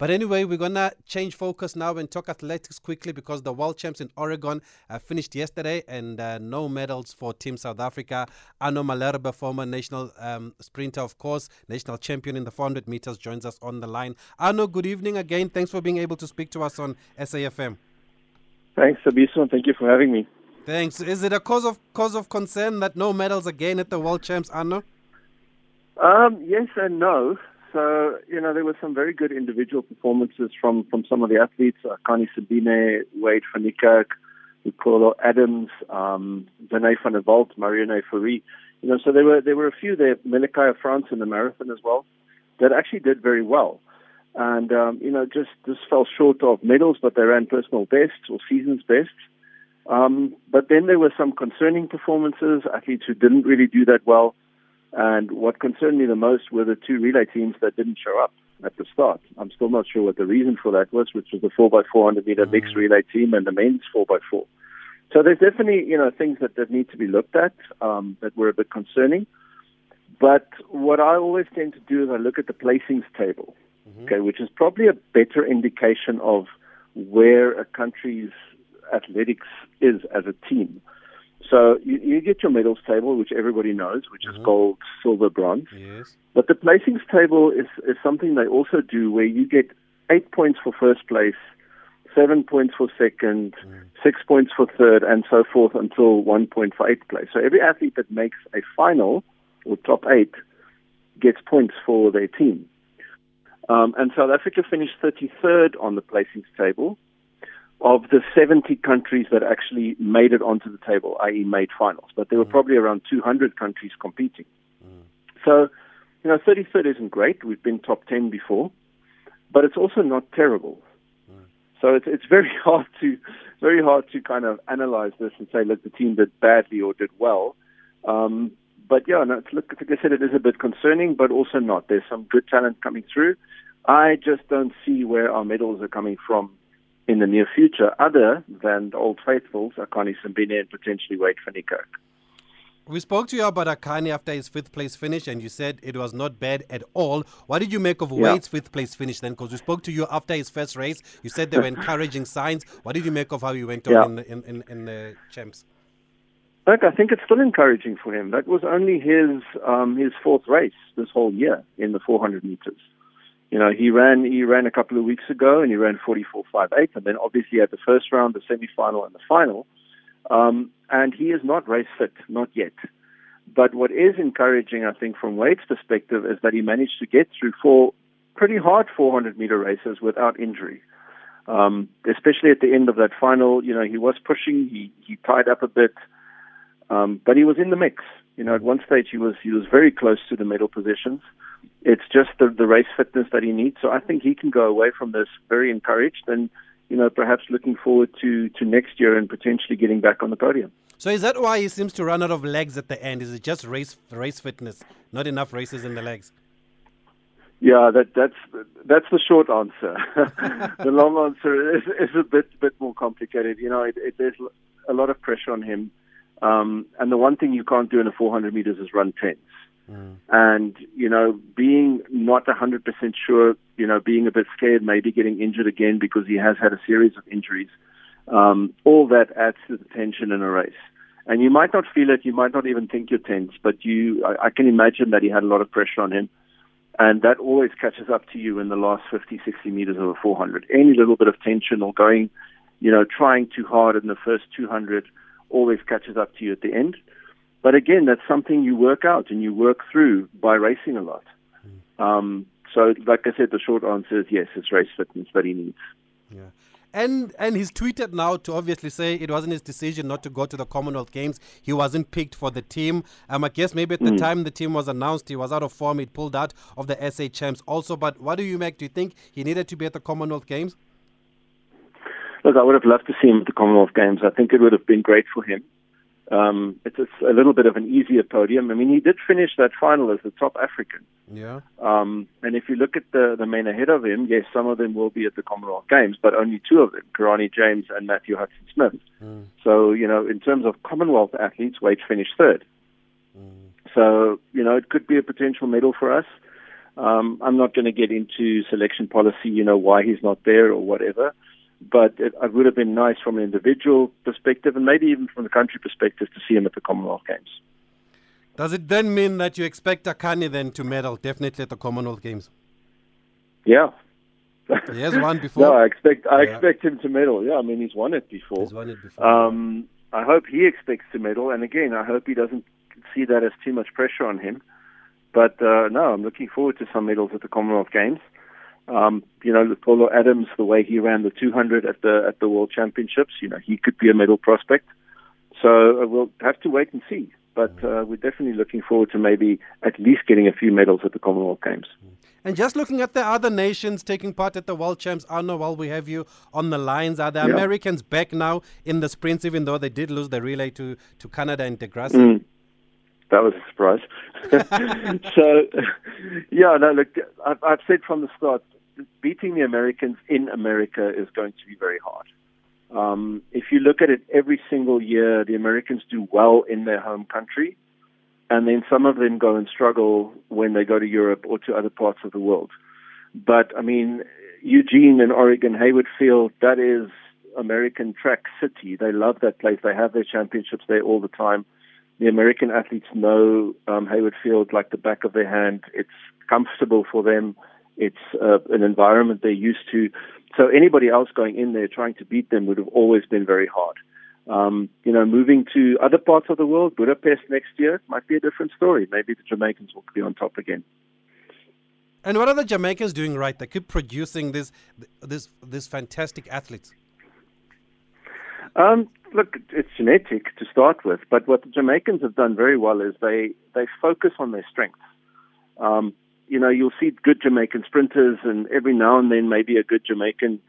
But anyway, we're going to change focus now and talk athletics quickly because the world champs in Oregon uh, finished yesterday and uh, no medals for Team South Africa. Arno Malherbe, former national um, sprinter, of course, national champion in the 400 meters, joins us on the line. Arno, good evening again. Thanks for being able to speak to us on SAFM. Thanks, Sabiso, thank you for having me. Thanks. Is it a cause of cause of concern that no medals again at the World Champs, Arno? Um, yes and no. So you know there were some very good individual performances from from some of the athletes: uh, Akani Simbine, Wade van Niekerk, Luxolo Adams, um, Zeney van der Walt, Marianne. You know, so there were there were a few there. Milikai France in the marathon as well that actually did very well. And um, you know, just just fell short of medals, but they ran personal bests or season's bests. Um, but then there were some concerning performances, athletes who didn't really do that well. And what concerned me the most were the two relay teams that didn't show up at the start. I'm still not sure what the reason for that was, which was the 4x400 meter mm. mixed relay team and the men's 4x4. So there's definitely, you know, things that, that need to be looked at um, that were a bit concerning. But what I always tend to do is I look at the placings table, mm-hmm. okay, which is probably a better indication of where a country's athletics is as a team. So you, you get your medals table, which everybody knows, which mm-hmm. is gold, silver, bronze. Yes. But the placings table is, is something they also do where you get eight points for first place, seven points for second, mm. six points for third, and so forth until one point for eighth place. So every athlete that makes a final or top eight gets points for their team. Um, and South Africa finished 33rd on the placings table of the 70 countries that actually made it onto the table, i.e., made finals. But there were mm. probably around 200 countries competing. Mm. So, you know, 33rd isn't great. We've been top 10 before, but it's also not terrible. Mm. So it's it's very hard to very hard to kind of analyze this and say, look, the team did badly or did well. Um, but yeah, no, look, like I said, it is a bit concerning, but also not. There's some good talent coming through. I just don't see where our medals are coming from in the near future, other than the old faithfuls, Akani Simbine and potentially Wade Niekerk. We spoke to you about Akani after his fifth place finish, and you said it was not bad at all. What did you make of yeah. Wade's fifth place finish then? Because we spoke to you after his first race. You said there were encouraging signs. What did you make of how he went on yeah. in, the, in, in, in the champs? Look, I think it's still encouraging for him. That was only his um, his fourth race this whole year in the 400 meters. You know, he ran he ran a couple of weeks ago and he ran 44.58, and then obviously had the first round, the semi-final, and the final. Um, and he is not race fit, not yet. But what is encouraging, I think, from Wade's perspective, is that he managed to get through four pretty hard 400 meter races without injury. Um, especially at the end of that final, you know, he was pushing, he he tied up a bit, um, but he was in the mix. You know, at one stage he was he was very close to the medal positions. It's just the, the race fitness that he needs. So I think he can go away from this very encouraged and, you know, perhaps looking forward to, to next year and potentially getting back on the podium. So is that why he seems to run out of legs at the end? Is it just race race fitness, not enough races in the legs? Yeah, that that's that's the short answer. the long answer is, is a bit bit more complicated. You know, it, it, there's a lot of pressure on him, um, and the one thing you can't do in a 400 meters is run tens. Mm. And, you know, being not 100% sure, you know, being a bit scared, maybe getting injured again because he has had a series of injuries, um, all that adds to the tension in a race. And you might not feel it, you might not even think you're tense, but you, I, I can imagine that he had a lot of pressure on him. And that always catches up to you in the last 50, 60 meters of a 400. Any little bit of tension or going, you know, trying too hard in the first 200 always catches up to you at the end. But again, that's something you work out and you work through by racing a lot. Mm. Um, so, like I said, the short answer is yes, it's race fitness that he needs. Yeah. And and he's tweeted now to obviously say it wasn't his decision not to go to the Commonwealth Games. He wasn't picked for the team. Um, I guess maybe at the mm. time the team was announced, he was out of form. He pulled out of the SA Champs also. But what do you make? Do you think he needed to be at the Commonwealth Games? Look, I would have loved to see him at the Commonwealth Games. I think it would have been great for him. Um, it's, it's a little bit of an easier podium. I mean, he did finish that final as the top African. Yeah. Um, and if you look at the, the men ahead of him, yes, some of them will be at the Commonwealth Games, but only two of them, Kirani James and Matthew Hudson Smith. Mm. So, you know, in terms of Commonwealth athletes, Wade finished third. Mm. So, you know, it could be a potential medal for us. Um, I'm not going to get into selection policy, you know, why he's not there or whatever. But it, it would have been nice from an individual perspective and maybe even from the country perspective to see him at the Commonwealth Games. Does it then mean that you expect Akani then to medal definitely at the Commonwealth Games? Yeah. He has won before. no, I expect I yeah. expect him to medal. Yeah, I mean he's won it before. He's won it before. Um, I hope he expects to medal, and again, I hope he doesn't see that as too much pressure on him. But uh, no, I'm looking forward to some medals at the Commonwealth Games. Um, you know, Luxolo Adams, the way he ran the 200 at the at the World Championships, you know, he could be a medal prospect. So uh, we'll have to wait and see. But uh, we're definitely looking forward to maybe at least getting a few medals at the Commonwealth Games. And just looking at the other nations taking part at the World Champs, Arno, while we have you on the lines, are the yeah. Americans back now in the sprints, even though they did lose the relay to, to Canada and De Grasse? Mm that was a surprise. so, yeah, no, look, I've, I've said from the start, beating the Americans in America is going to be very hard. Um, if you look at it every single year, the Americans do well in their home country, and then some of them go and struggle when they go to Europe or to other parts of the world. But I mean, Eugene and Oregon, Hayward Field, that is American track city. They love that place. They have their championships there all the time the American athletes know um, Hayward Field like the back of their hand. It's comfortable for them. It's uh, an environment they're used to. So anybody else going in there trying to beat them would have always been very hard. Um, you know, moving to other parts of the world, Budapest next year might be a different story. Maybe the Jamaicans will be on top again. And what are the Jamaicans doing right? They keep producing this, this, this fantastic athletes. Um, look, it's genetic to start with, but what the Jamaicans have done very well is they they focus on their strengths. Um, you know, you'll see good Jamaican sprinters, and every now and then maybe a good Jamaican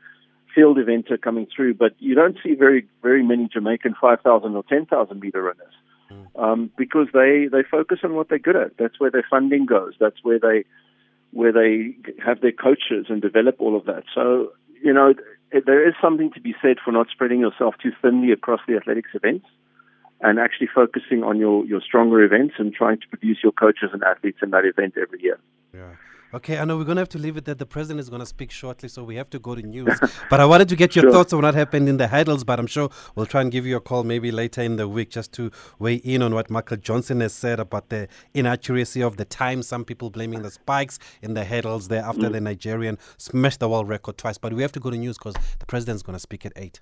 field eventer coming through, but you don't see very very many Jamaican 5,000 or 10,000 meter runners mm. um, because they they focus on what they're good at. That's where their funding goes. That's where they where they have their coaches and develop all of that. So you know, there is something to be said for not spreading yourself too thinly across the athletics events and actually focusing on your, your stronger events and trying to produce your coaches and athletes in that event every year. Yeah. Okay, I know we're going to have to leave it that the president is going to speak shortly, so we have to go to news. but I wanted to get your sure. thoughts on what happened in the hurdles, but I'm sure we'll try and give you a call maybe later in the week just to weigh in on what Michael Johnson has said about the inaccuracy of the time. Some people blaming the spikes in the hurdles there after mm. the Nigerian smashed the world record twice. But we have to go to news because the president is going to speak at 8.